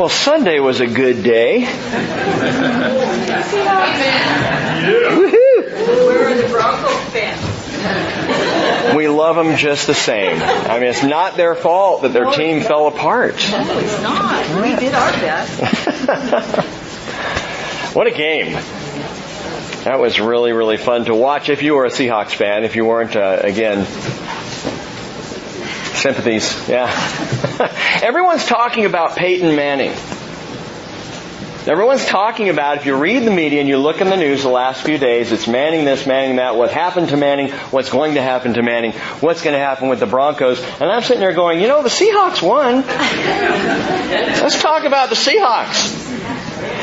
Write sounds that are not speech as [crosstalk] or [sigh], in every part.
Well, Sunday was a good day. Woohoo! Where are the Broncos fans? We love them just the same. I mean, it's not their fault that their team fell apart. No, it's not. We did our best. [laughs] what a game. That was really, really fun to watch if you were a Seahawks fan. If you weren't, uh, again, sympathies. Yeah. [laughs] Everyone's talking about Peyton Manning. Everyone's talking about, if you read the media and you look in the news the last few days, it's Manning this, Manning that, what happened to Manning, what's going to happen to Manning, what's going to happen with the Broncos. And I'm sitting there going, you know, the Seahawks won. [laughs] Let's talk about the Seahawks.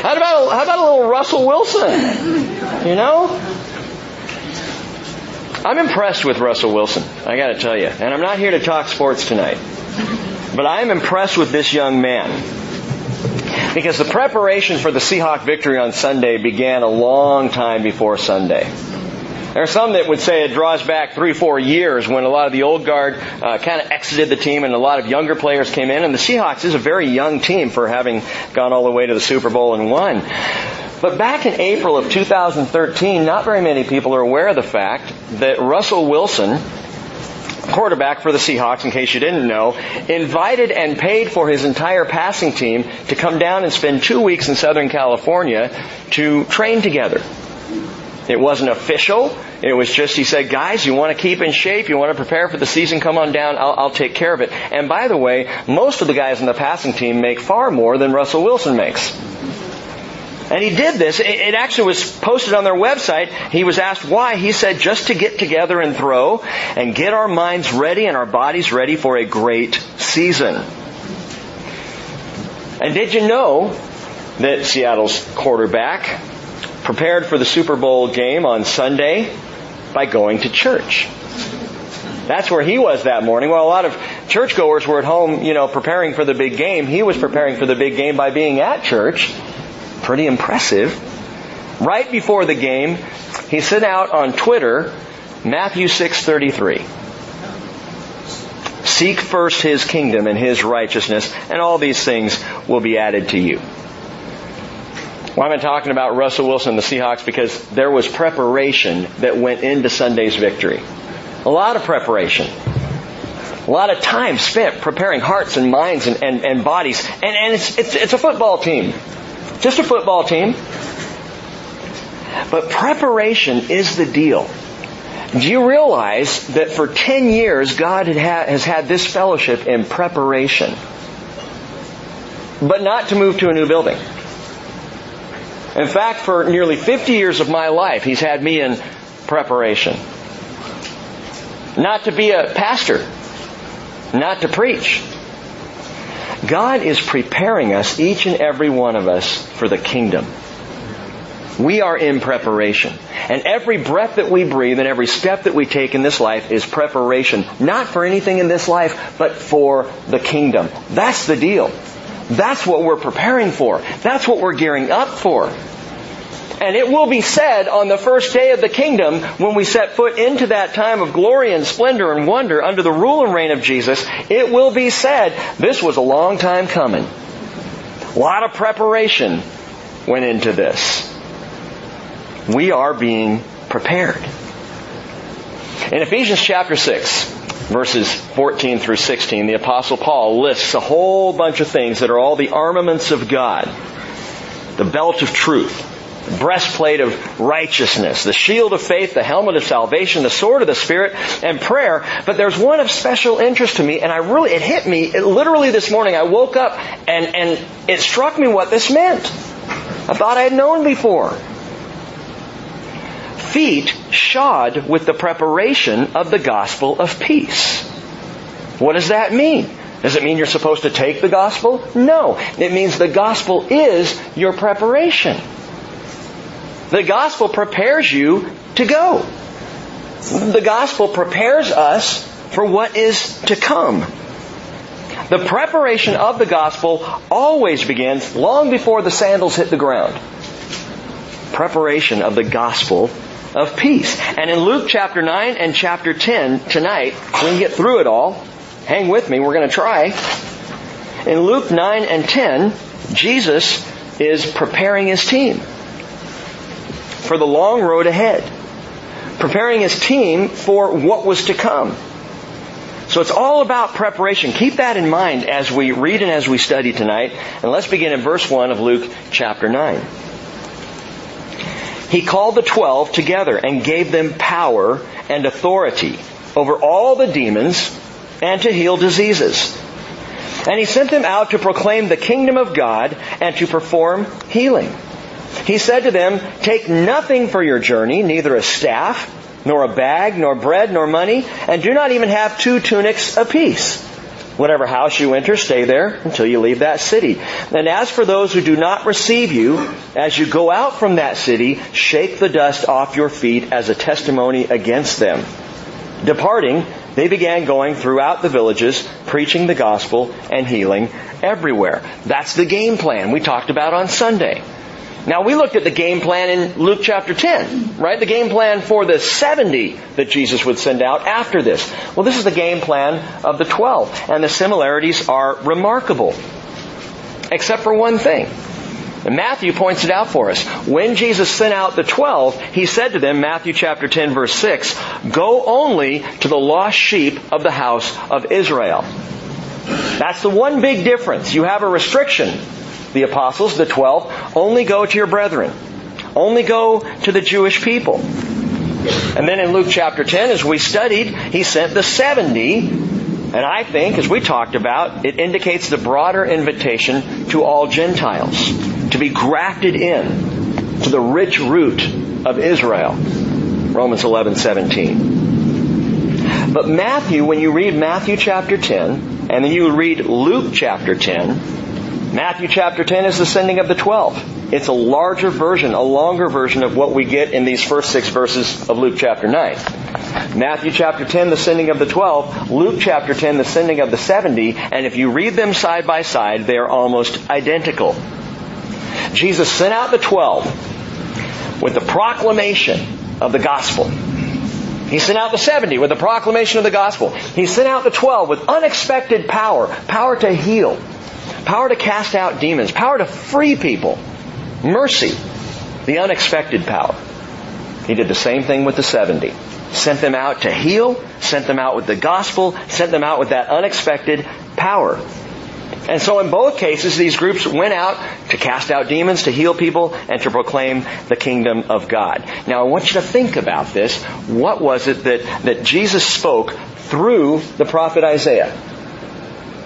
How about, how about a little Russell Wilson? You know? I'm impressed with Russell Wilson, I gotta tell you. And I'm not here to talk sports tonight. But I am impressed with this young man. Because the preparation for the Seahawk victory on Sunday began a long time before Sunday. There are some that would say it draws back three, four years when a lot of the old guard uh, kind of exited the team and a lot of younger players came in. And the Seahawks is a very young team for having gone all the way to the Super Bowl and won. But back in April of 2013, not very many people are aware of the fact that Russell Wilson quarterback for the Seahawks, in case you didn't know, invited and paid for his entire passing team to come down and spend two weeks in Southern California to train together. It wasn't official. It was just, he said, guys, you want to keep in shape, you want to prepare for the season, come on down, I'll, I'll take care of it. And by the way, most of the guys in the passing team make far more than Russell Wilson makes. And he did this. It actually was posted on their website. He was asked why. He said just to get together and throw and get our minds ready and our bodies ready for a great season. And did you know that Seattle's quarterback prepared for the Super Bowl game on Sunday by going to church? That's where he was that morning. While a lot of churchgoers were at home, you know, preparing for the big game, he was preparing for the big game by being at church pretty impressive. Right before the game, he sent out on Twitter Matthew 6:33. Seek first his kingdom and his righteousness, and all these things will be added to you. Why am I talking about Russell Wilson and the Seahawks? Because there was preparation that went into Sunday's victory. A lot of preparation. A lot of time spent preparing hearts and minds and, and, and bodies. And, and it's, it's, it's a football team. Just a football team. But preparation is the deal. Do you realize that for 10 years God has had this fellowship in preparation? But not to move to a new building. In fact, for nearly 50 years of my life, He's had me in preparation. Not to be a pastor. Not to preach. God is preparing us, each and every one of us, for the kingdom. We are in preparation. And every breath that we breathe and every step that we take in this life is preparation. Not for anything in this life, but for the kingdom. That's the deal. That's what we're preparing for. That's what we're gearing up for. And it will be said on the first day of the kingdom, when we set foot into that time of glory and splendor and wonder under the rule and reign of Jesus, it will be said, this was a long time coming. A lot of preparation went into this. We are being prepared. In Ephesians chapter 6, verses 14 through 16, the apostle Paul lists a whole bunch of things that are all the armaments of God. The belt of truth, the breastplate of righteousness, the shield of faith, the helmet of salvation, the sword of the Spirit, and prayer. But there's one of special interest to me, and I really, it hit me, it, literally this morning, I woke up and, and it struck me what this meant. I thought I had known before. Feet shod with the preparation of the gospel of peace. What does that mean? Does it mean you're supposed to take the gospel? No. It means the gospel is your preparation. The gospel prepares you to go. The gospel prepares us for what is to come. The preparation of the gospel always begins long before the sandals hit the ground. Preparation of the gospel of peace. And in Luke chapter 9 and chapter 10 tonight, we can get through it all. Hang with me, we're going to try. In Luke 9 and 10, Jesus is preparing his team for the long road ahead. Preparing his team for what was to come. So it's all about preparation. Keep that in mind as we read and as we study tonight. And let's begin in verse 1 of Luke chapter 9. He called the twelve together and gave them power and authority over all the demons and to heal diseases. And he sent them out to proclaim the kingdom of God and to perform healing. He said to them, Take nothing for your journey, neither a staff, nor a bag, nor bread, nor money, and do not even have two tunics apiece. Whatever house you enter, stay there until you leave that city. And as for those who do not receive you, as you go out from that city, shake the dust off your feet as a testimony against them. Departing, they began going throughout the villages, preaching the gospel and healing everywhere. That's the game plan we talked about on Sunday. Now we looked at the game plan in Luke chapter 10, right? The game plan for the 70 that Jesus would send out after this. Well, this is the game plan of the 12, and the similarities are remarkable. Except for one thing. And Matthew points it out for us. When Jesus sent out the twelve, he said to them, Matthew chapter 10 verse 6, Go only to the lost sheep of the house of Israel. That's the one big difference. You have a restriction the apostles, the twelve, only go to your brethren. Only go to the Jewish people. And then in Luke chapter 10, as we studied, he sent the 70, and I think, as we talked about, it indicates the broader invitation to all Gentiles to be grafted in to the rich root of Israel. Romans 11, 17. But Matthew, when you read Matthew chapter 10, and then you read Luke chapter 10, Matthew chapter 10 is the sending of the 12. It's a larger version, a longer version of what we get in these first six verses of Luke chapter 9. Matthew chapter 10, the sending of the 12. Luke chapter 10, the sending of the 70. And if you read them side by side, they are almost identical. Jesus sent out the 12 with the proclamation of the gospel. He sent out the 70 with the proclamation of the gospel. He sent out the 12 with unexpected power, power to heal, power to cast out demons, power to free people, mercy, the unexpected power. He did the same thing with the 70. Sent them out to heal, sent them out with the gospel, sent them out with that unexpected power. And so in both cases, these groups went out to cast out demons, to heal people, and to proclaim the kingdom of God. Now I want you to think about this. What was it that, that Jesus spoke through the prophet Isaiah?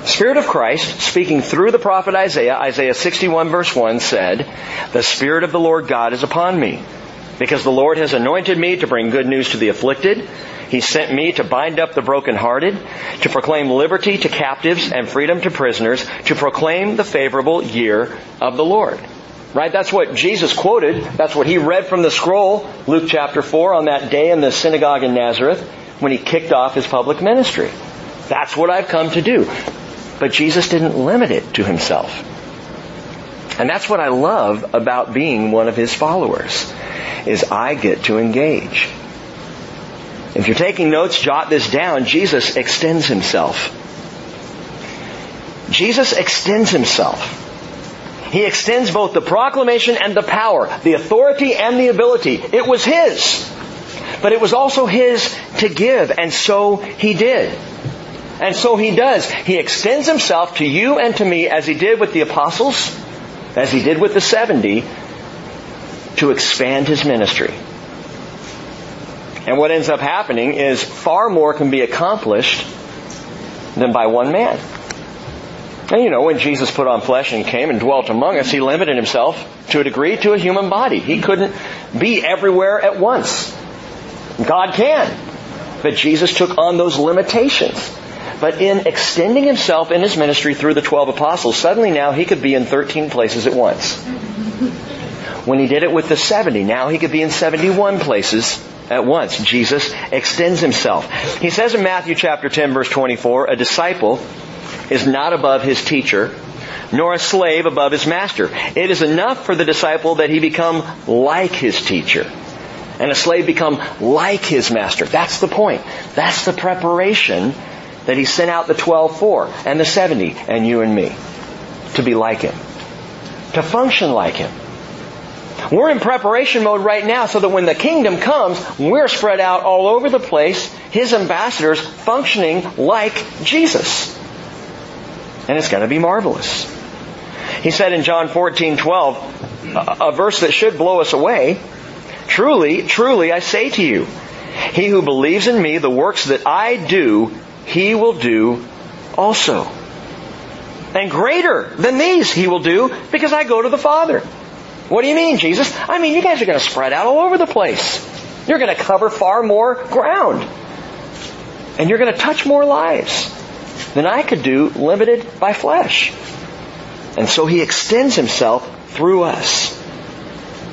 Spirit of Christ, speaking through the prophet Isaiah, Isaiah 61 verse 1 said, The Spirit of the Lord God is upon me, because the Lord has anointed me to bring good news to the afflicted. He sent me to bind up the brokenhearted, to proclaim liberty to captives and freedom to prisoners, to proclaim the favorable year of the Lord. Right? That's what Jesus quoted. That's what he read from the scroll, Luke chapter 4, on that day in the synagogue in Nazareth when he kicked off his public ministry. That's what I've come to do. But Jesus didn't limit it to himself. And that's what I love about being one of his followers, is I get to engage. If you're taking notes, jot this down. Jesus extends himself. Jesus extends himself. He extends both the proclamation and the power, the authority and the ability. It was his. But it was also his to give, and so he did. And so he does. He extends himself to you and to me as he did with the apostles, as he did with the 70, to expand his ministry. And what ends up happening is far more can be accomplished than by one man. And you know, when Jesus put on flesh and came and dwelt among us, he limited himself to a degree to a human body. He couldn't be everywhere at once. God can. But Jesus took on those limitations. But in extending himself in his ministry through the 12 apostles, suddenly now he could be in 13 places at once. When he did it with the 70, now he could be in 71 places at once. Jesus extends himself. He says in Matthew chapter 10 verse 24, a disciple is not above his teacher, nor a slave above his master. It is enough for the disciple that he become like his teacher and a slave become like his master. That's the point. That's the preparation that he sent out the 12 for and the 70 and you and me to be like him. to function like Him. We're in preparation mode right now so that when the kingdom comes, we're spread out all over the place, His ambassadors functioning like Jesus. And it's going to be marvelous. He said in John 14, 12, a verse that should blow us away, Truly, truly, I say to you, he who believes in me, the works that I do, he will do also. And greater than these he will do because I go to the Father. What do you mean, Jesus? I mean, you guys are going to spread out all over the place. You're going to cover far more ground. And you're going to touch more lives than I could do limited by flesh. And so he extends himself through us.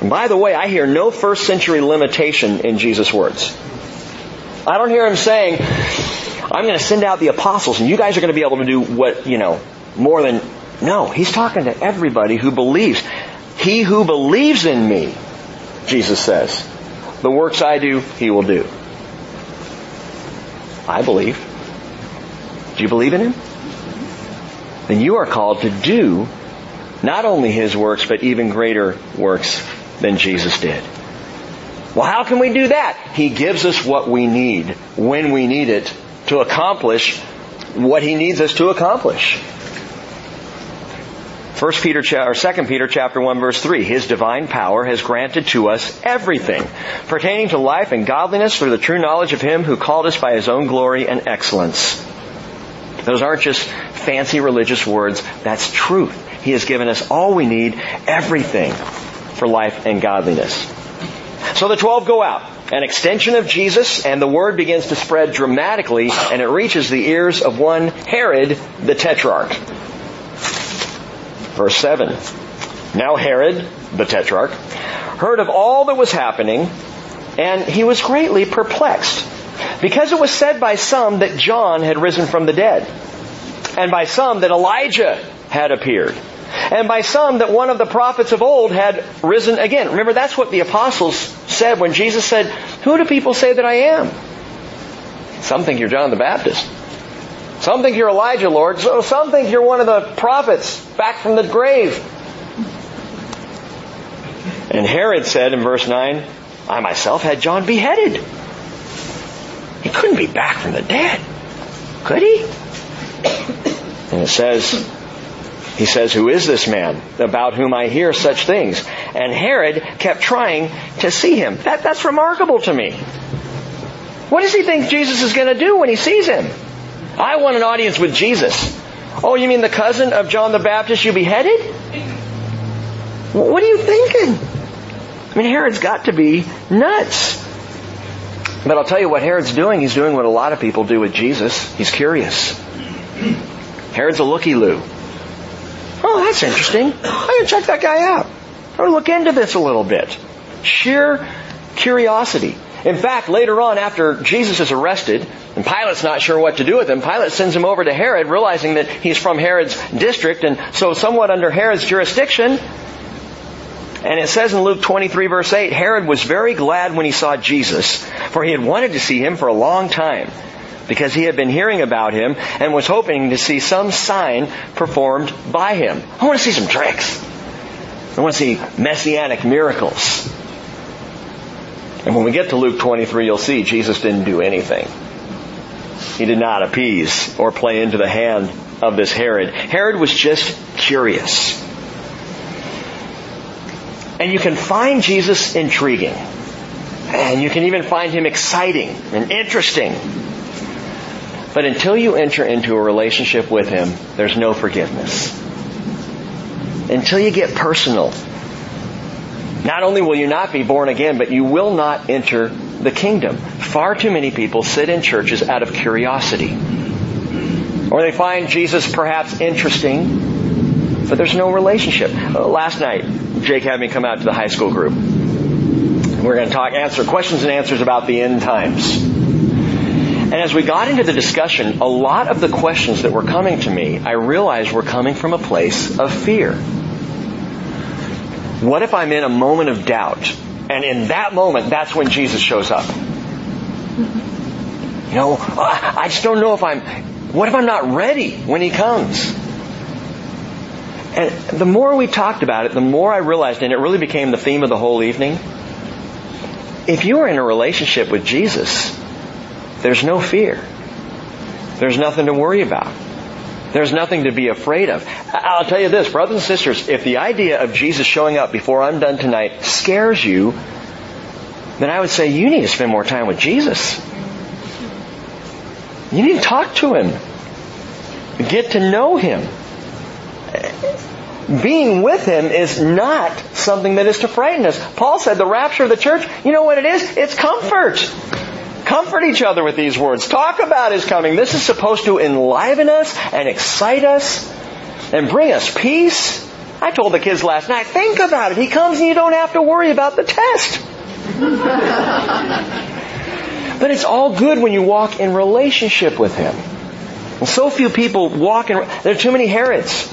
And by the way, I hear no first century limitation in Jesus' words. I don't hear him saying, I'm going to send out the apostles and you guys are going to be able to do what, you know, more than, no, he's talking to everybody who believes. He who believes in me, Jesus says, the works I do, he will do. I believe. Do you believe in him? Then you are called to do not only his works, but even greater works than Jesus did. Well, how can we do that? He gives us what we need when we need it to accomplish what he needs us to accomplish. First Peter or Second Peter chapter 1 verse 3, His divine power has granted to us everything pertaining to life and godliness through the true knowledge of Him who called us by His own glory and excellence. Those aren't just fancy religious words, that's truth. He has given us all we need, everything for life and godliness. So the twelve go out, an extension of Jesus, and the word begins to spread dramatically, and it reaches the ears of one Herod the Tetrarch. Verse 7. Now Herod, the Tetrarch, heard of all that was happening, and he was greatly perplexed, because it was said by some that John had risen from the dead, and by some that Elijah had appeared, and by some that one of the prophets of old had risen again. Remember, that's what the apostles said when Jesus said, Who do people say that I am? Some think you're John the Baptist. Some think you're Elijah, Lord. So some think you're one of the prophets back from the grave. And Herod said in verse 9, I myself had John beheaded. He couldn't be back from the dead. Could he? And it says, he says, Who is this man about whom I hear such things? And Herod kept trying to see him. That, that's remarkable to me. What does he think Jesus is going to do when he sees him? I want an audience with Jesus. Oh, you mean the cousin of John the Baptist you beheaded? What are you thinking? I mean, Herod's got to be nuts. But I'll tell you what Herod's doing. He's doing what a lot of people do with Jesus. He's curious. Herod's a looky-loo. Oh, that's interesting. I'm going to check that guy out. I'm going to look into this a little bit. Sheer curiosity. In fact, later on, after Jesus is arrested, and Pilate's not sure what to do with him, Pilate sends him over to Herod, realizing that he's from Herod's district, and so somewhat under Herod's jurisdiction. And it says in Luke 23 verse 8, Herod was very glad when he saw Jesus, for he had wanted to see him for a long time, because he had been hearing about him and was hoping to see some sign performed by him. I want to see some tricks. I want to see messianic miracles. And when we get to Luke 23, you'll see Jesus didn't do anything. He did not appease or play into the hand of this Herod. Herod was just curious. And you can find Jesus intriguing. And you can even find him exciting and interesting. But until you enter into a relationship with him, there's no forgiveness. Until you get personal, not only will you not be born again, but you will not enter the kingdom. Far too many people sit in churches out of curiosity. Or they find Jesus perhaps interesting, but there's no relationship. Uh, last night, Jake had me come out to the high school group. We're going to talk, answer questions and answers about the end times. And as we got into the discussion, a lot of the questions that were coming to me, I realized were coming from a place of fear. What if I'm in a moment of doubt? And in that moment, that's when Jesus shows up. You know, I just don't know if I'm, what if I'm not ready when He comes? And the more we talked about it, the more I realized, and it really became the theme of the whole evening, if you are in a relationship with Jesus, there's no fear. There's nothing to worry about. There's nothing to be afraid of. I'll tell you this, brothers and sisters, if the idea of Jesus showing up before I'm done tonight scares you, then I would say you need to spend more time with Jesus. You need to talk to Him. Get to know Him. Being with Him is not something that is to frighten us. Paul said the rapture of the church, you know what it is? It's comfort. Comfort each other with these words. Talk about His coming. This is supposed to enliven us and excite us and bring us peace. I told the kids last night, think about it. He comes and you don't have to worry about the test. [laughs] but it's all good when you walk in relationship with Him. And so few people walk in, there are too many Herods.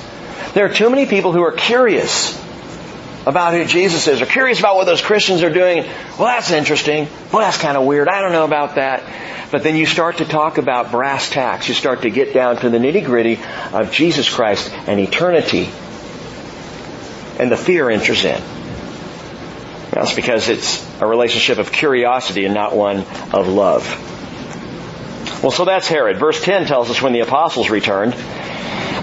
There are too many people who are curious about who Jesus is, or curious about what those Christians are doing. Well, that's interesting. Well, that's kind of weird. I don't know about that. But then you start to talk about brass tacks. You start to get down to the nitty gritty of Jesus Christ and eternity. And the fear enters in. That's because it's a relationship of curiosity and not one of love. Well, so that's Herod. Verse 10 tells us when the apostles returned,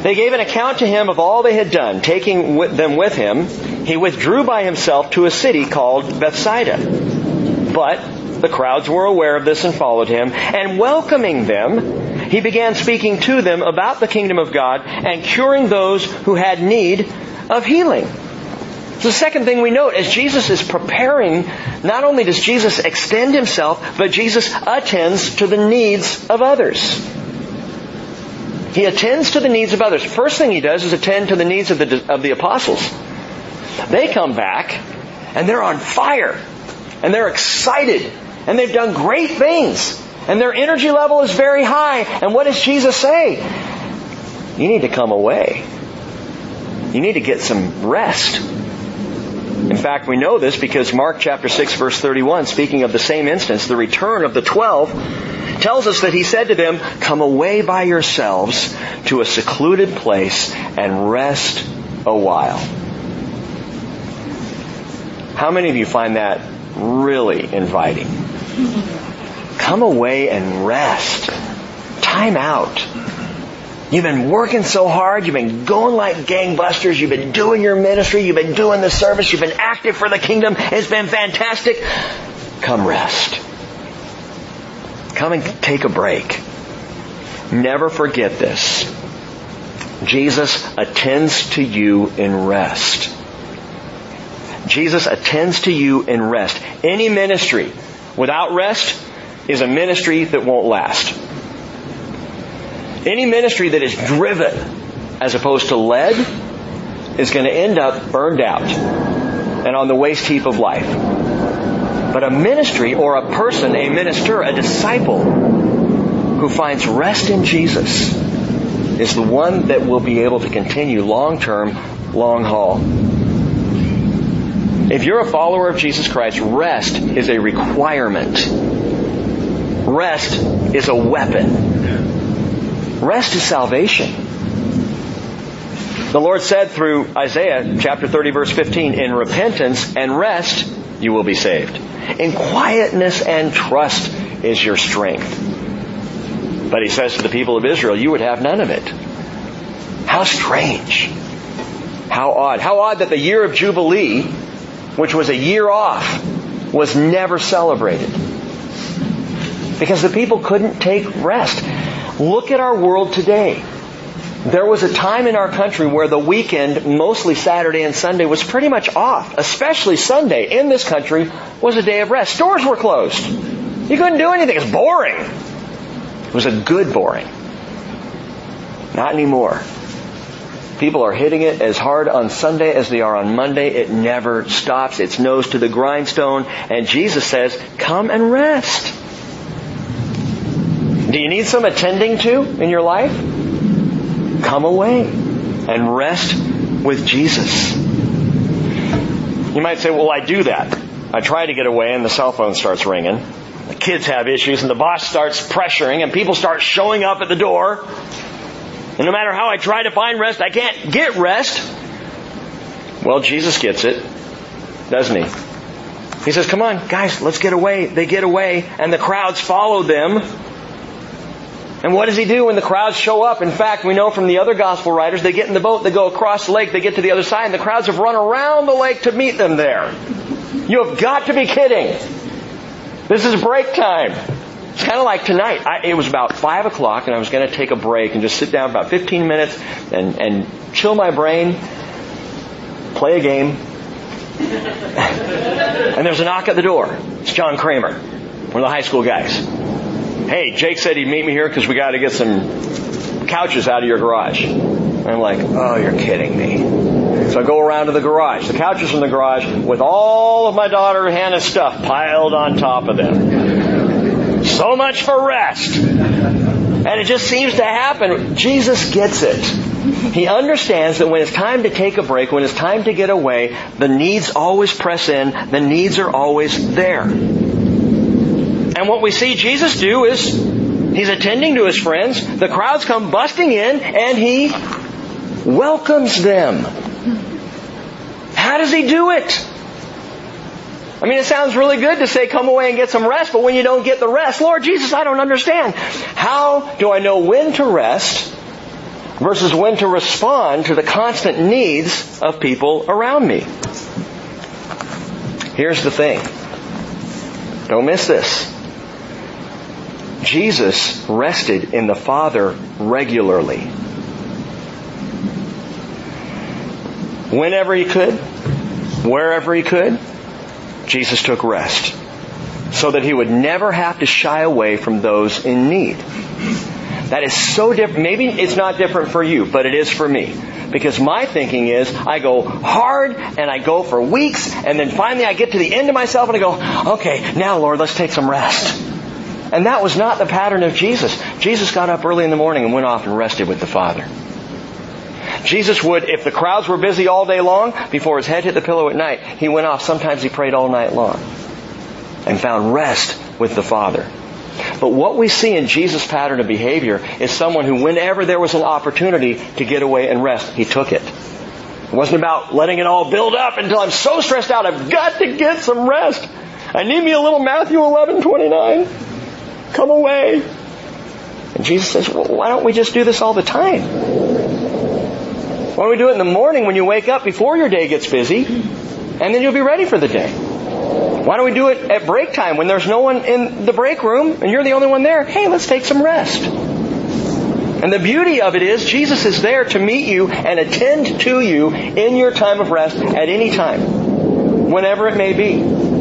they gave an account to him of all they had done. Taking them with him, he withdrew by himself to a city called Bethsaida. But the crowds were aware of this and followed him, and welcoming them, he began speaking to them about the kingdom of God and curing those who had need of healing. So the second thing we note, as Jesus is preparing, not only does Jesus extend himself, but Jesus attends to the needs of others. He attends to the needs of others. First thing he does is attend to the needs of the, of the apostles. They come back, and they're on fire, and they're excited, and they've done great things, and their energy level is very high. And what does Jesus say? You need to come away. You need to get some rest. In fact, we know this because Mark chapter 6 verse 31, speaking of the same instance, the return of the twelve, tells us that he said to them, come away by yourselves to a secluded place and rest a while. How many of you find that really inviting? Come away and rest. Time out. You've been working so hard. You've been going like gangbusters. You've been doing your ministry. You've been doing the service. You've been active for the kingdom. It's been fantastic. Come rest. Come and take a break. Never forget this. Jesus attends to you in rest. Jesus attends to you in rest. Any ministry without rest is a ministry that won't last. Any ministry that is driven as opposed to led is going to end up burned out and on the waste heap of life. But a ministry or a person, a minister, a disciple who finds rest in Jesus is the one that will be able to continue long term, long haul. If you're a follower of Jesus Christ, rest is a requirement. Rest is a weapon. Rest is salvation. The Lord said through Isaiah chapter 30 verse 15, in repentance and rest you will be saved. In quietness and trust is your strength. But he says to the people of Israel, you would have none of it. How strange. How odd. How odd that the year of Jubilee, which was a year off, was never celebrated. Because the people couldn't take rest. Look at our world today. There was a time in our country where the weekend, mostly Saturday and Sunday, was pretty much off. Especially Sunday in this country was a day of rest. Stores were closed. You couldn't do anything. It was boring. It was a good boring. Not anymore. People are hitting it as hard on Sunday as they are on Monday. It never stops. It's nose to the grindstone. And Jesus says, come and rest. Do you need some attending to in your life? Come away and rest with Jesus. You might say, well, I do that. I try to get away and the cell phone starts ringing. The kids have issues and the boss starts pressuring and people start showing up at the door. And no matter how I try to find rest, I can't get rest. Well, Jesus gets it, doesn't he? He says, come on, guys, let's get away. They get away, and the crowds follow them. And what does he do when the crowds show up? In fact, we know from the other gospel writers, they get in the boat, they go across the lake, they get to the other side, and the crowds have run around the lake to meet them there. You have got to be kidding. This is break time. It's kind of like tonight. I, it was about 5 o'clock, and I was going to take a break and just sit down about 15 minutes and, and chill my brain, play a game. [laughs] and there's a knock at the door. It's John Kramer, one of the high school guys. Hey, Jake said he'd meet me here because we got to get some couches out of your garage. I'm like, oh, you're kidding me. So I go around to the garage. The couches in the garage with all of my daughter Hannah's stuff piled on top of them. So much for rest. And it just seems to happen. Jesus gets it. He understands that when it's time to take a break, when it's time to get away, the needs always press in, the needs are always there. And what we see Jesus do is he's attending to his friends. The crowds come busting in and he welcomes them. How does he do it? I mean, it sounds really good to say, come away and get some rest, but when you don't get the rest, Lord Jesus, I don't understand. How do I know when to rest versus when to respond to the constant needs of people around me? Here's the thing. Don't miss this. Jesus rested in the Father regularly. Whenever he could, wherever he could, Jesus took rest. So that he would never have to shy away from those in need. That is so different. Maybe it's not different for you, but it is for me. Because my thinking is, I go hard and I go for weeks and then finally I get to the end of myself and I go, okay, now Lord, let's take some rest. And that was not the pattern of Jesus. Jesus got up early in the morning and went off and rested with the Father. Jesus would, if the crowds were busy all day long, before his head hit the pillow at night, he went off. Sometimes he prayed all night long and found rest with the Father. But what we see in Jesus' pattern of behavior is someone who, whenever there was an opportunity to get away and rest, he took it. It wasn't about letting it all build up until I'm so stressed out, I've got to get some rest. I need me a little Matthew 11, 29. Come away. And Jesus says, well, why don't we just do this all the time? Why don't we do it in the morning when you wake up before your day gets busy, and then you'll be ready for the day? Why don't we do it at break time when there's no one in the break room and you're the only one there? Hey, let's take some rest. And the beauty of it is Jesus is there to meet you and attend to you in your time of rest at any time, whenever it may be.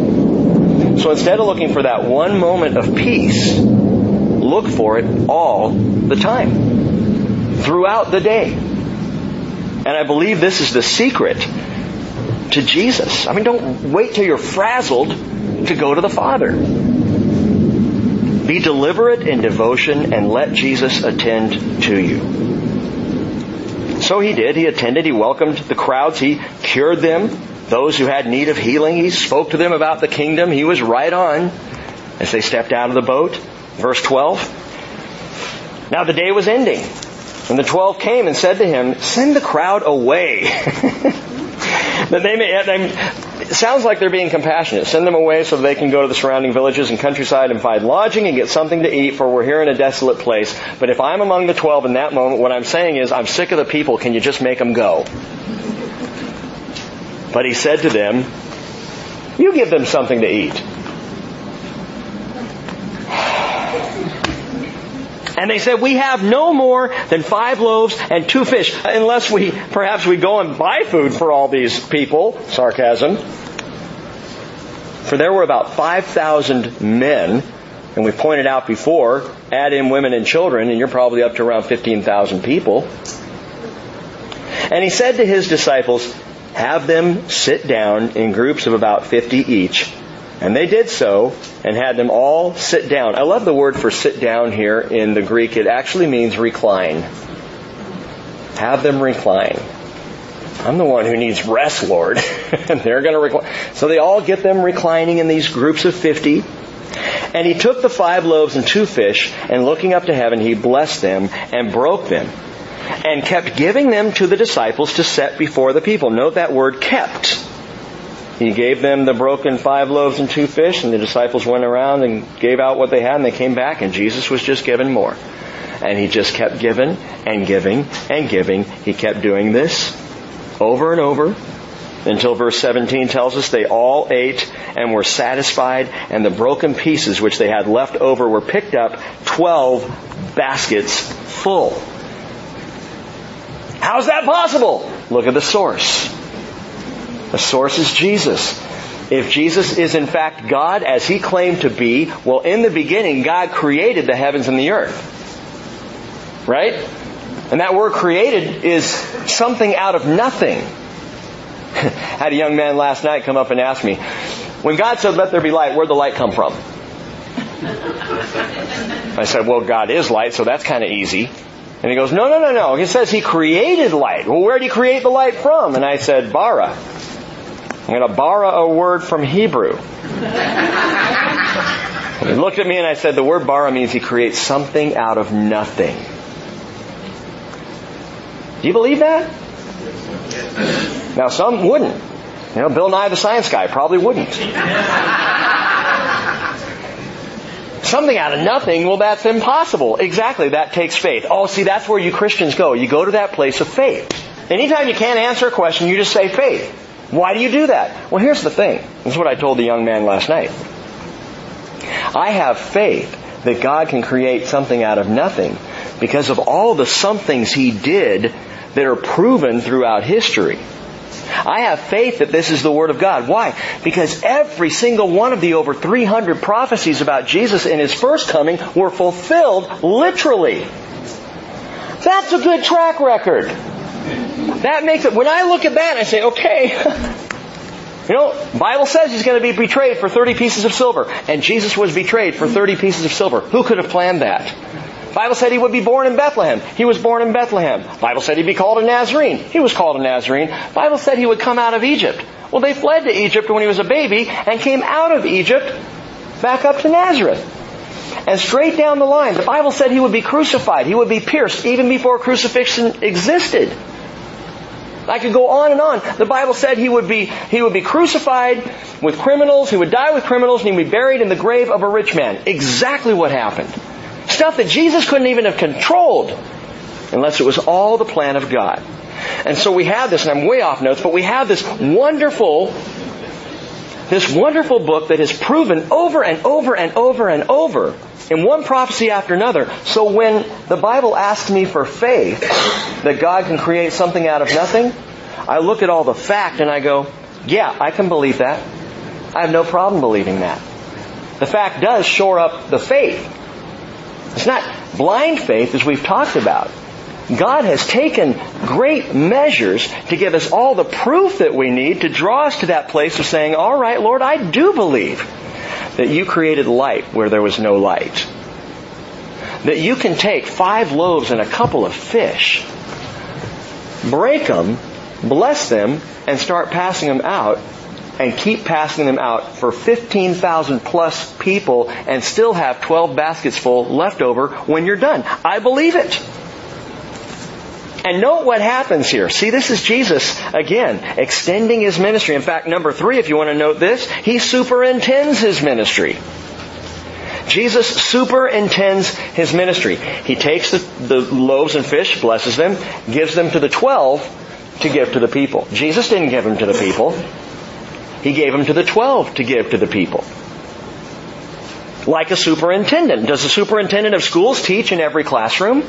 So instead of looking for that one moment of peace, look for it all the time, throughout the day. And I believe this is the secret to Jesus. I mean, don't wait till you're frazzled to go to the Father. Be deliberate in devotion and let Jesus attend to you. So he did. He attended. He welcomed the crowds. He cured them. Those who had need of healing. He spoke to them about the kingdom. He was right on as they stepped out of the boat. Verse 12. Now the day was ending. And the twelve came and said to him, Send the crowd away. [laughs] that they may, it sounds like they're being compassionate. Send them away so they can go to the surrounding villages and countryside and find lodging and get something to eat, for we're here in a desolate place. But if I'm among the twelve in that moment, what I'm saying is, I'm sick of the people. Can you just make them go? But he said to them, You give them something to eat. And they said, we have no more than five loaves and two fish, unless we, perhaps we go and buy food for all these people. Sarcasm. For there were about 5,000 men, and we pointed out before, add in women and children, and you're probably up to around 15,000 people. And he said to his disciples, have them sit down in groups of about 50 each and they did so and had them all sit down. I love the word for sit down here in the Greek. It actually means recline. Have them recline. I'm the one who needs rest, Lord. [laughs] and they're going to recline. So they all get them reclining in these groups of 50. And he took the five loaves and two fish, and looking up to heaven, he blessed them and broke them and kept giving them to the disciples to set before the people. Note that word kept. He gave them the broken five loaves and two fish, and the disciples went around and gave out what they had, and they came back, and Jesus was just given more. And he just kept giving and giving and giving. He kept doing this over and over until verse 17 tells us they all ate and were satisfied, and the broken pieces which they had left over were picked up, 12 baskets full. How's that possible? Look at the source. The source is Jesus. If Jesus is in fact God as he claimed to be, well in the beginning God created the heavens and the earth. Right? And that word created is something out of nothing. [laughs] had a young man last night come up and ask me, when God said let there be light, where'd the light come from? [laughs] I said, well God is light, so that's kind of easy. And he goes, no, no, no, no. He says he created light. Well, where did he create the light from? And I said, bara. I'm going to borrow a word from Hebrew. [laughs] he looked at me and I said, the word bara means he creates something out of nothing. Do you believe that? Now some wouldn't. You know, Bill Nye the Science Guy probably wouldn't. [laughs] Something out of nothing, well that's impossible. Exactly, that takes faith. Oh, see, that's where you Christians go. You go to that place of faith. Anytime you can't answer a question, you just say faith. Why do you do that? Well, here's the thing. This is what I told the young man last night. I have faith that God can create something out of nothing because of all the somethings He did that are proven throughout history. I have faith that this is the Word of God. Why? Because every single one of the over 300 prophecies about Jesus in His first coming were fulfilled literally. That's a good track record. That makes it, when I look at that, I say, okay, [laughs] You know, Bible says he's going to be betrayed for 30 pieces of silver. And Jesus was betrayed for 30 pieces of silver. Who could have planned that? Bible said he would be born in Bethlehem. He was born in Bethlehem. Bible said he'd be called a Nazarene. He was called a Nazarene. Bible said he would come out of Egypt. Well, they fled to Egypt when he was a baby and came out of Egypt back up to Nazareth. And straight down the line, the Bible said he would be crucified. He would be pierced even before crucifixion existed. I could go on and on. The Bible said he would be, he would be crucified with criminals, he would die with criminals, and he would be buried in the grave of a rich man. Exactly what happened. Stuff that Jesus couldn't even have controlled unless it was all the plan of God. And so we have this, and I'm way off notes, but we have this wonderful, this wonderful book that has proven over and over and over and over in one prophecy after another. So when the Bible asks me for faith that God can create something out of nothing, I look at all the fact and I go, yeah, I can believe that. I have no problem believing that. The fact does shore up the faith. It's not blind faith as we've talked about. God has taken great measures to give us all the proof that we need to draw us to that place of saying, all right, Lord, I do believe that you created light where there was no light. That you can take five loaves and a couple of fish, break them, bless them, and start passing them out, and keep passing them out for 15,000 plus people and still have 12 baskets full left over when you're done. I believe it. And note what happens here. See, this is Jesus, again, extending his ministry. In fact, number three, if you want to note this, he superintends his ministry. Jesus superintends his ministry. He takes the, the loaves and fish, blesses them, gives them to the twelve to give to the people. Jesus didn't give them to the people. He gave them to the twelve to give to the people. Like a superintendent. Does the superintendent of schools teach in every classroom?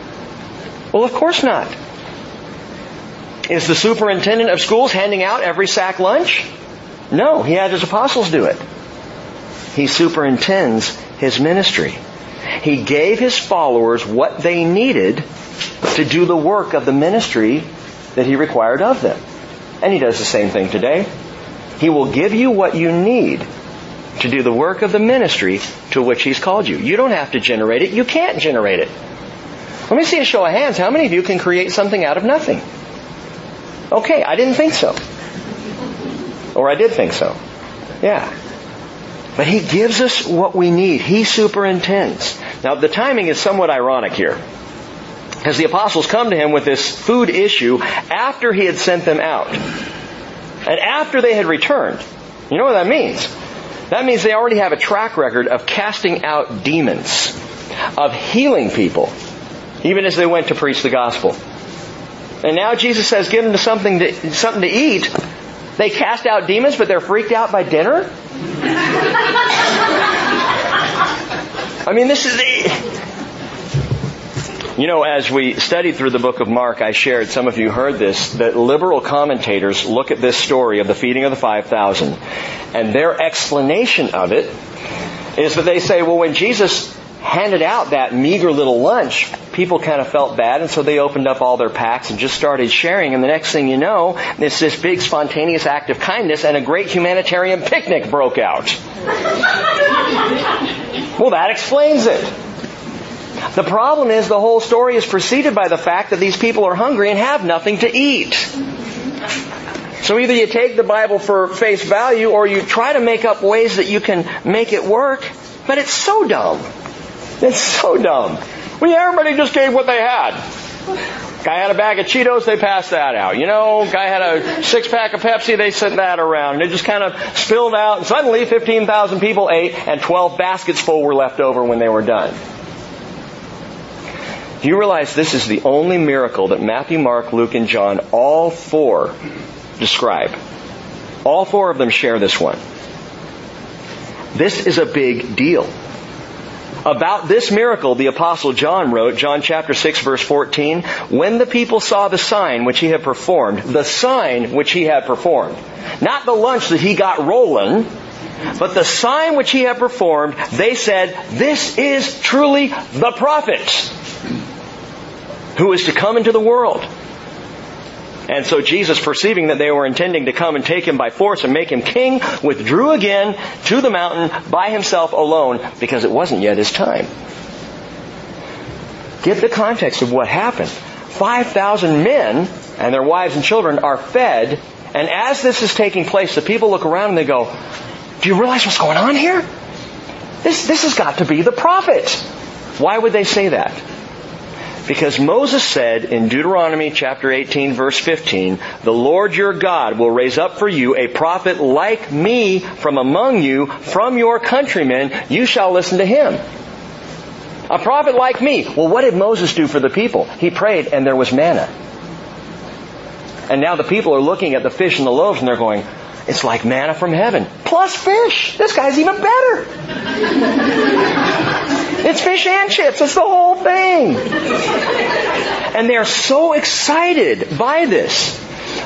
Well, of course not. Is the superintendent of schools handing out every sack lunch? No, he had his apostles do it. He superintends his ministry. He gave his followers what they needed to do the work of the ministry that he required of them. And he does the same thing today. He will give you what you need to do the work of the ministry to which he's called you. You don't have to generate it. You can't generate it. Let me see a show of hands. How many of you can create something out of nothing? Okay, I didn't think so. Or I did think so. Yeah. But He gives us what we need. He superintends. Now the timing is somewhat ironic here. Because the apostles come to him with this food issue after he had sent them out. And after they had returned. You know what that means? That means they already have a track record of casting out demons, of healing people, even as they went to preach the gospel. And now Jesus says, give them something to, something to eat. They cast out demons, but they're freaked out by dinner? [laughs] I mean, this is the, you know, as we studied through the book of Mark, I shared, some of you heard this, that liberal commentators look at this story of the feeding of the 5,000, and their explanation of it is that they say, well, when Jesus handed out that meager little lunch, people kind of felt bad, and so they opened up all their packs and just started sharing, and the next thing you know, it's this big spontaneous act of kindness, and a great humanitarian picnic broke out. well, that explains it. The problem is the whole story is preceded by the fact that these people are hungry and have nothing to eat. So either you take the Bible for face value or you try to make up ways that you can make it work, but it's so dumb. It's so dumb. Yeah, everybody just gave what they had. Guy had a bag of Cheetos, they passed that out. You know, guy had a six pack of Pepsi, they sent that around. And it just kind of spilled out, and suddenly 15,000 people ate, and 12 baskets full were left over when they were done. Do you realize this is the only miracle that Matthew, Mark, Luke, and John, all four, describe? All four of them share this one. This is a big deal. About this miracle, the apostle John wrote, John chapter 6 verse 14, when the people saw the sign which he had performed, the sign which he had performed, not the lunch that he got rolling, but the sign which he had performed, they said, this is truly the prophet who is to come into the world. And so Jesus, perceiving that they were intending to come and take him by force and make him king, withdrew again to the mountain by himself alone because it wasn't yet his time. Get the context of what happened. 5,000 men and their wives and children are fed, and as this is taking place, the people look around and they go, do you realize what's going on here? This, this has got to be the prophet. Why would they say that? Because Moses said in Deuteronomy chapter 18 verse 15, the Lord your God will raise up for you a prophet like me from among you, from your countrymen, you shall listen to him. A prophet like me. Well, what did Moses do for the people? He prayed and there was manna. And now the people are looking at the fish and the loaves and they're going, it's like manna from heaven. Plus fish. This guy's even better. [laughs] It's fish and chips. It's the whole thing. And they're so excited by this.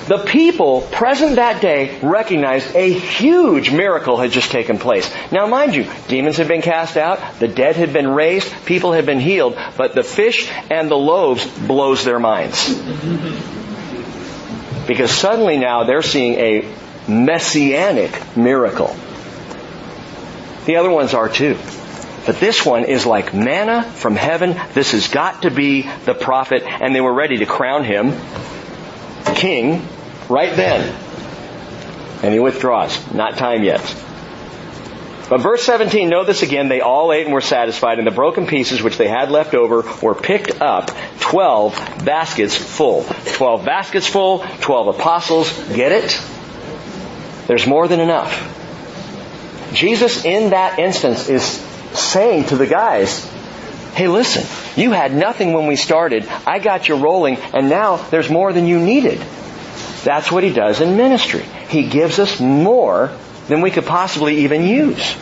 The people present that day recognized a huge miracle had just taken place. Now mind you, demons had been cast out, the dead had been raised, people had been healed, but the fish and the loaves blows their minds. Because suddenly now they're seeing a messianic miracle. The other ones are too. But this one is like manna from heaven. This has got to be the prophet, and they were ready to crown him king right then. And he withdraws. Not time yet. But verse 17, know this again, they all ate and were satisfied, and the broken pieces which they had left over were picked up, 12 baskets full. 12 baskets full, 12 apostles, get it? There's more than enough. Jesus in that instance is saying to the guys, hey listen, you had nothing when we started. I got you rolling and now there's more than you needed. That's what he does in ministry. He gives us more than we could possibly even use.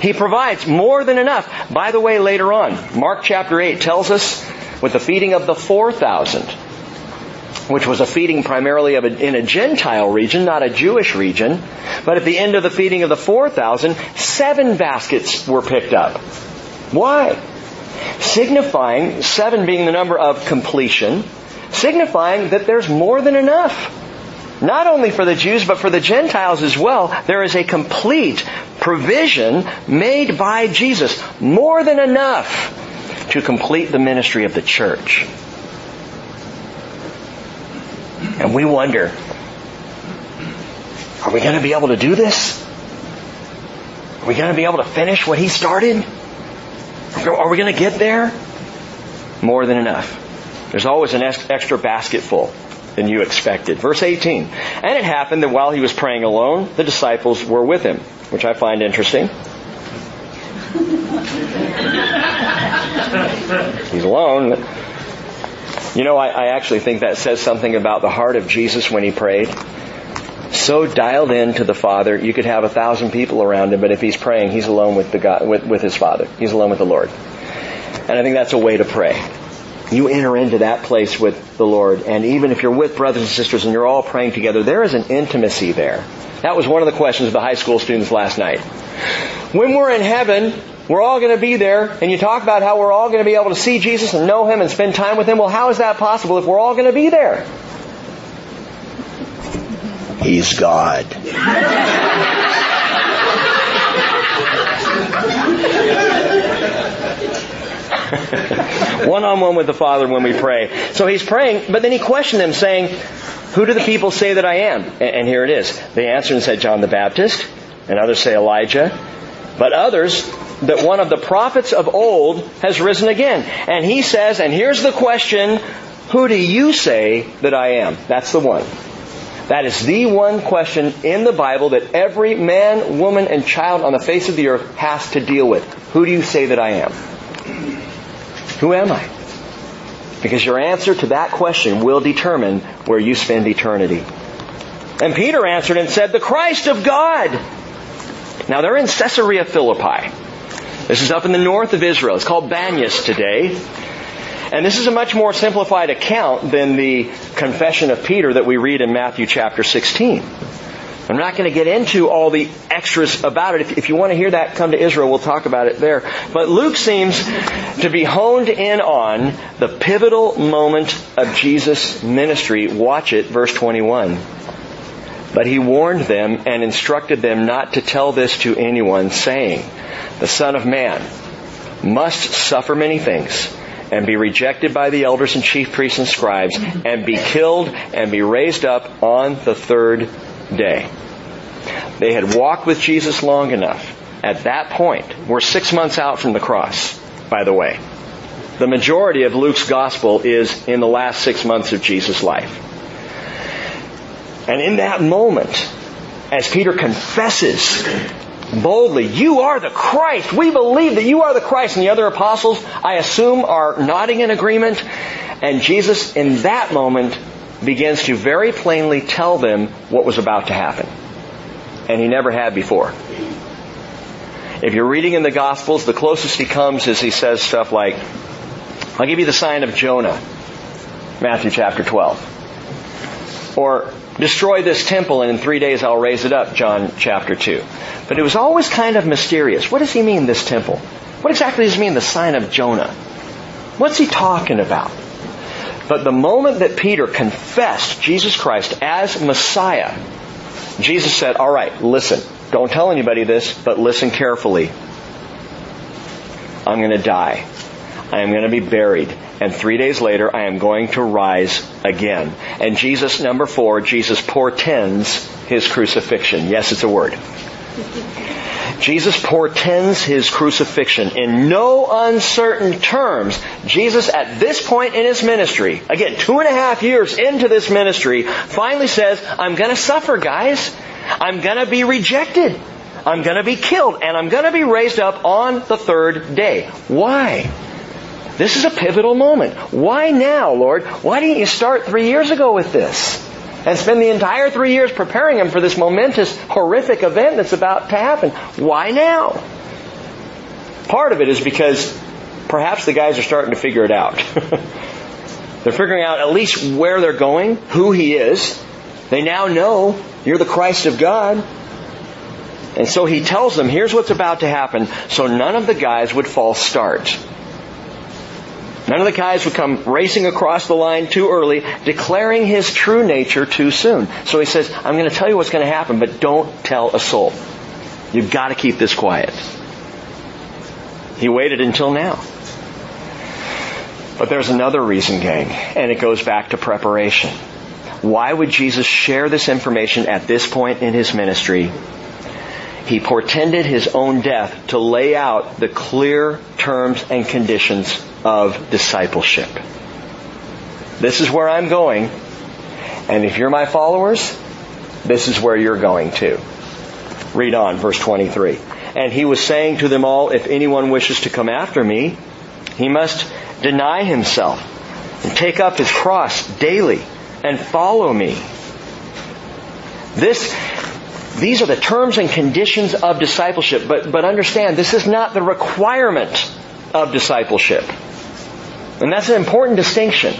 He provides more than enough. By the way, later on, Mark chapter 8 tells us with the feeding of the 4,000, which was a feeding primarily a, in a Gentile region, not a Jewish region. But at the end of the feeding of the 4,000, seven baskets were picked up. Why? Signifying, seven being the number of completion, signifying that there's more than enough. Not only for the Jews, but for the Gentiles as well, there is a complete provision made by Jesus. More than enough to complete the ministry of the church. And we wonder, are we going to be able to do this? Are we going to be able to finish what he started? Are we going to get there? More than enough. There's always an extra basketful than you expected. Verse 18. And it happened that while he was praying alone, the disciples were with him, which I find interesting. He's alone. You know, I, I, actually think that says something about the heart of Jesus when he prayed. So dialed in to the Father, you could have a thousand people around him, but if he's praying, he's alone with the God, with, with his Father. He's alone with the Lord. And I think that's a way to pray. You enter into that place with the Lord, and even if you're with brothers and sisters and you're all praying together, there is an intimacy there. That was one of the questions of the high school students last night. When we're in heaven, we're all going to be there, and you talk about how we're all going to be able to see Jesus and know Him and spend time with Him. Well, how is that possible if we're all going to be there? He's God. one on one with the Father when we pray. So he's praying, but then he questioned them saying, who do the people say that I am? And here it is. They answered and said, John the Baptist, and others say Elijah, but others that one of the prophets of old has risen again. And he says, and here's the question, who do you say that I am? That's the one. That is the one question in the Bible that every man, woman, and child on the face of the earth has to deal with. Who do you say that I am? Who am I? Because your answer to that question will determine where you spend eternity. And Peter answered and said, the Christ of God. Now they're in Caesarea Philippi. This is up in the north of Israel. It's called Banyas today. And this is a much more simplified account than the confession of Peter that we read in Matthew chapter 16. I'm not going to get into all the extras about it. If, you want to hear that, come to Israel. We'll talk about it there. But Luke seems to be honed in on the pivotal moment of Jesus' ministry. Watch it, verse 21. But he warned them and instructed them not to tell this to anyone, saying, The Son of Man must suffer many things and be rejected by the elders and chief priests and scribes and be killed and be raised up on the third day. They had walked with Jesus long enough. At that point, we're six months out from the cross, by the way. The majority of Luke's gospel is in the last six months of Jesus' life. And in that moment, as Peter confesses boldly, you are the Christ. We believe that you are the Christ. And the other apostles, I assume, are nodding in agreement. And Jesus, in that moment, begins to very plainly tell them what was about to happen. And he never had before. If you're reading in the Gospels, the closest he comes is he says stuff like, I'll give you the sign of Jonah, Matthew chapter 12. Or, destroy this temple and in three days I'll raise it up, John chapter 2. But it was always kind of mysterious. What does he mean, this temple? What exactly does he mean, the sign of Jonah? What's he talking about? But the moment that Peter confessed Jesus Christ as Messiah, Jesus said, all right, listen, don't tell anybody this, but listen carefully. I'm going to die. I am going to be buried. And three days later, I am going to rise again. And Jesus, number four, Jesus portends his crucifixion. Yes, it's a word. Jesus portends his crucifixion in no uncertain terms. Jesus, at this point in his ministry, again, two and a half years into this ministry, finally says, I'm gonna suffer, guys. I'm gonna be rejected. I'm gonna be killed, and I'm gonna be raised up on the third day. Why? This is a pivotal moment. Why now, Lord? Why didn't you start three years ago with this? and spend the entire three years preparing him for this momentous, horrific event that's about to happen. Why now? Part of it is because perhaps the guys are starting to figure it out. [laughs] they're figuring out at least where they're going, who he is. They now know you're the Christ of God. And so he tells them, here's what's about to happen, so none of the guys would false start. None of the guys would come racing across the line too early, declaring his true nature too soon. So he says, I'm going to tell you what's going to happen, but don't tell a soul. You've got to keep this quiet. He waited until now. But there's another reason, gang, and it goes back to preparation. Why would Jesus share this information at this point in his ministry? He portended his own death to lay out the clear terms and conditions of discipleship. This is where I'm going. And if you're my followers, this is where you're going to. Read on, verse 23. And he was saying to them all, if anyone wishes to come after me, he must deny himself and take up his cross daily and follow me. This, these are the terms and conditions of discipleship, but, but understand, this is not the requirement of discipleship. And that's an important distinction.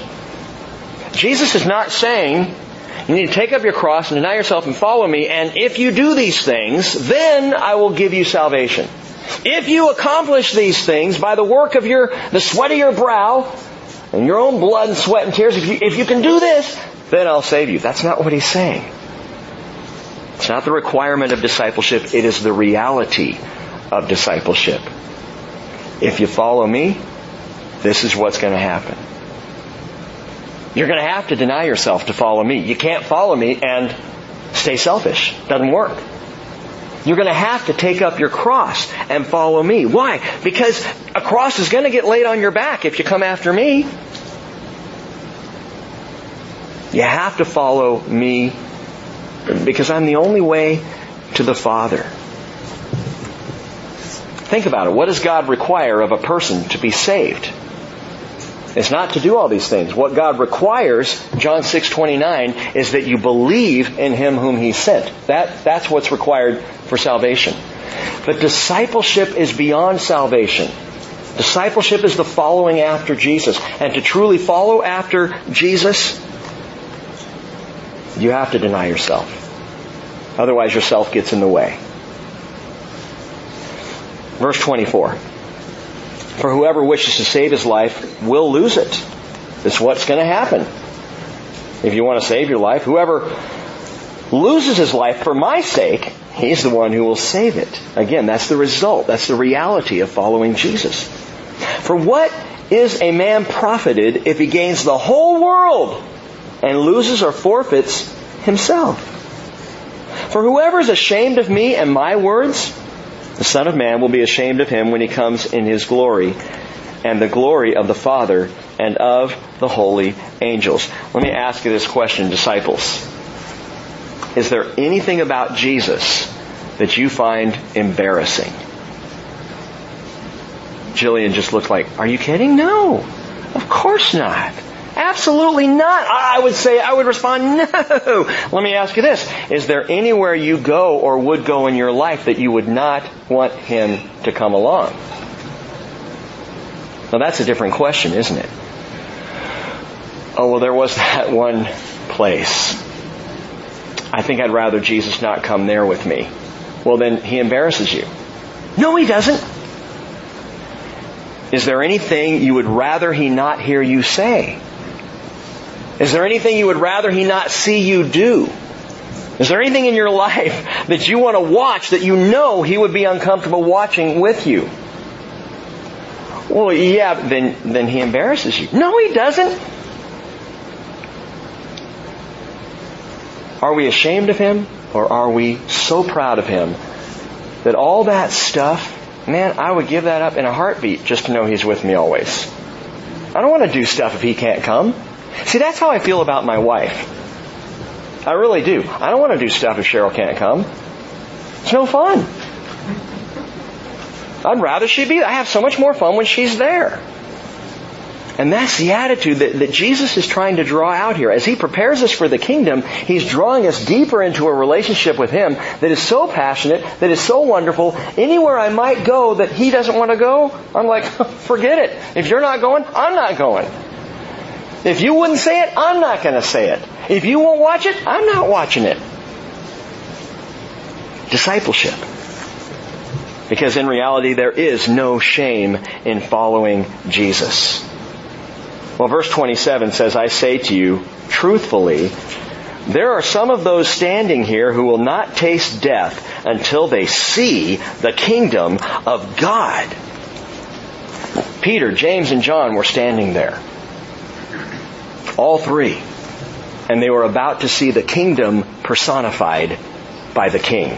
Jesus is not saying, you need to take up your cross and deny yourself and follow me, and if you do these things, then I will give you salvation. If you accomplish these things by the work of your, the sweat of your brow, and your own blood and sweat and tears, if you, if you can do this, then I'll save you. That's not what he's saying. It's not the requirement of discipleship, it is the reality of discipleship. If you follow me, this is what's going to happen. You're going to have to deny yourself to follow me. You can't follow me and stay selfish. Doesn't work. You're going to have to take up your cross and follow me. Why? Because a cross is going to get laid on your back if you come after me. You have to follow me because I'm the only way to the Father. Think about it. What does God require of a person to be saved? It's not to do all these things. What God requires, John 6:29, is that you believe in him whom he sent. That that's what's required for salvation. But discipleship is beyond salvation. Discipleship is the following after Jesus. And to truly follow after Jesus, you have to deny yourself. Otherwise yourself gets in the way. Verse 24. For whoever wishes to save his life will lose it. That's what's going to happen. If you want to save your life, whoever loses his life for my sake, he's the one who will save it. Again, that's the result. That's the reality of following Jesus. For what is a man profited if he gains the whole world and loses or forfeits himself? For whoever is ashamed of me and my words, the Son of Man will be ashamed of him when he comes in his glory and the glory of the Father and of the holy angels. Let me ask you this question, disciples. Is there anything about Jesus that you find embarrassing? Jillian just looked like, are you kidding? No. Of course not. Absolutely not. I would say, I would respond, [laughs] no. Let me ask you this. Is there anywhere you go or would go in your life that you would not want Him to come along? Now that's a different question, isn't it? Oh, well, there was [laughs] that one place. I think I'd rather Jesus not come there with me. Well, then He embarrasses you. No, He doesn't. Is there anything you would rather He not hear you say? Is there anything you would rather He not see you do? Is there anything in your [laughs] life that you want to watch that you know He would be uncomfortable watching with you? Well, yeah, then, then He embarrasses you. No, He doesn't. Are we ashamed of Him or are we so proud of Him that all that stuff, man, I would give that up in a heartbeat just to know He's with me always. I don't want to do stuff if He can't come. See, that's how I feel about my wife. I really do. I don't want to do stuff if Cheryl can't come. It's no fun. I'd rather she be. I have so much more fun when she's there. And that's the attitude that, that Jesus is trying to draw out here. As He prepares us for the kingdom, He's drawing us deeper into a relationship with Him that is so passionate, that is so wonderful. Anywhere I might go that He doesn't want to go, I'm like, [laughs] forget it. If you're not going, I'm not going. If you wouldn't say it, I'm not going to say it. If you won't watch it, I'm not watching it. Discipleship. Because in reality, there is no shame in following Jesus. Well, verse 27 says, I say to you, truthfully, there are some of those standing here who will not taste death until they see the kingdom of God. Peter, James, and John were standing there. All three. And they were about to see the kingdom personified by the king.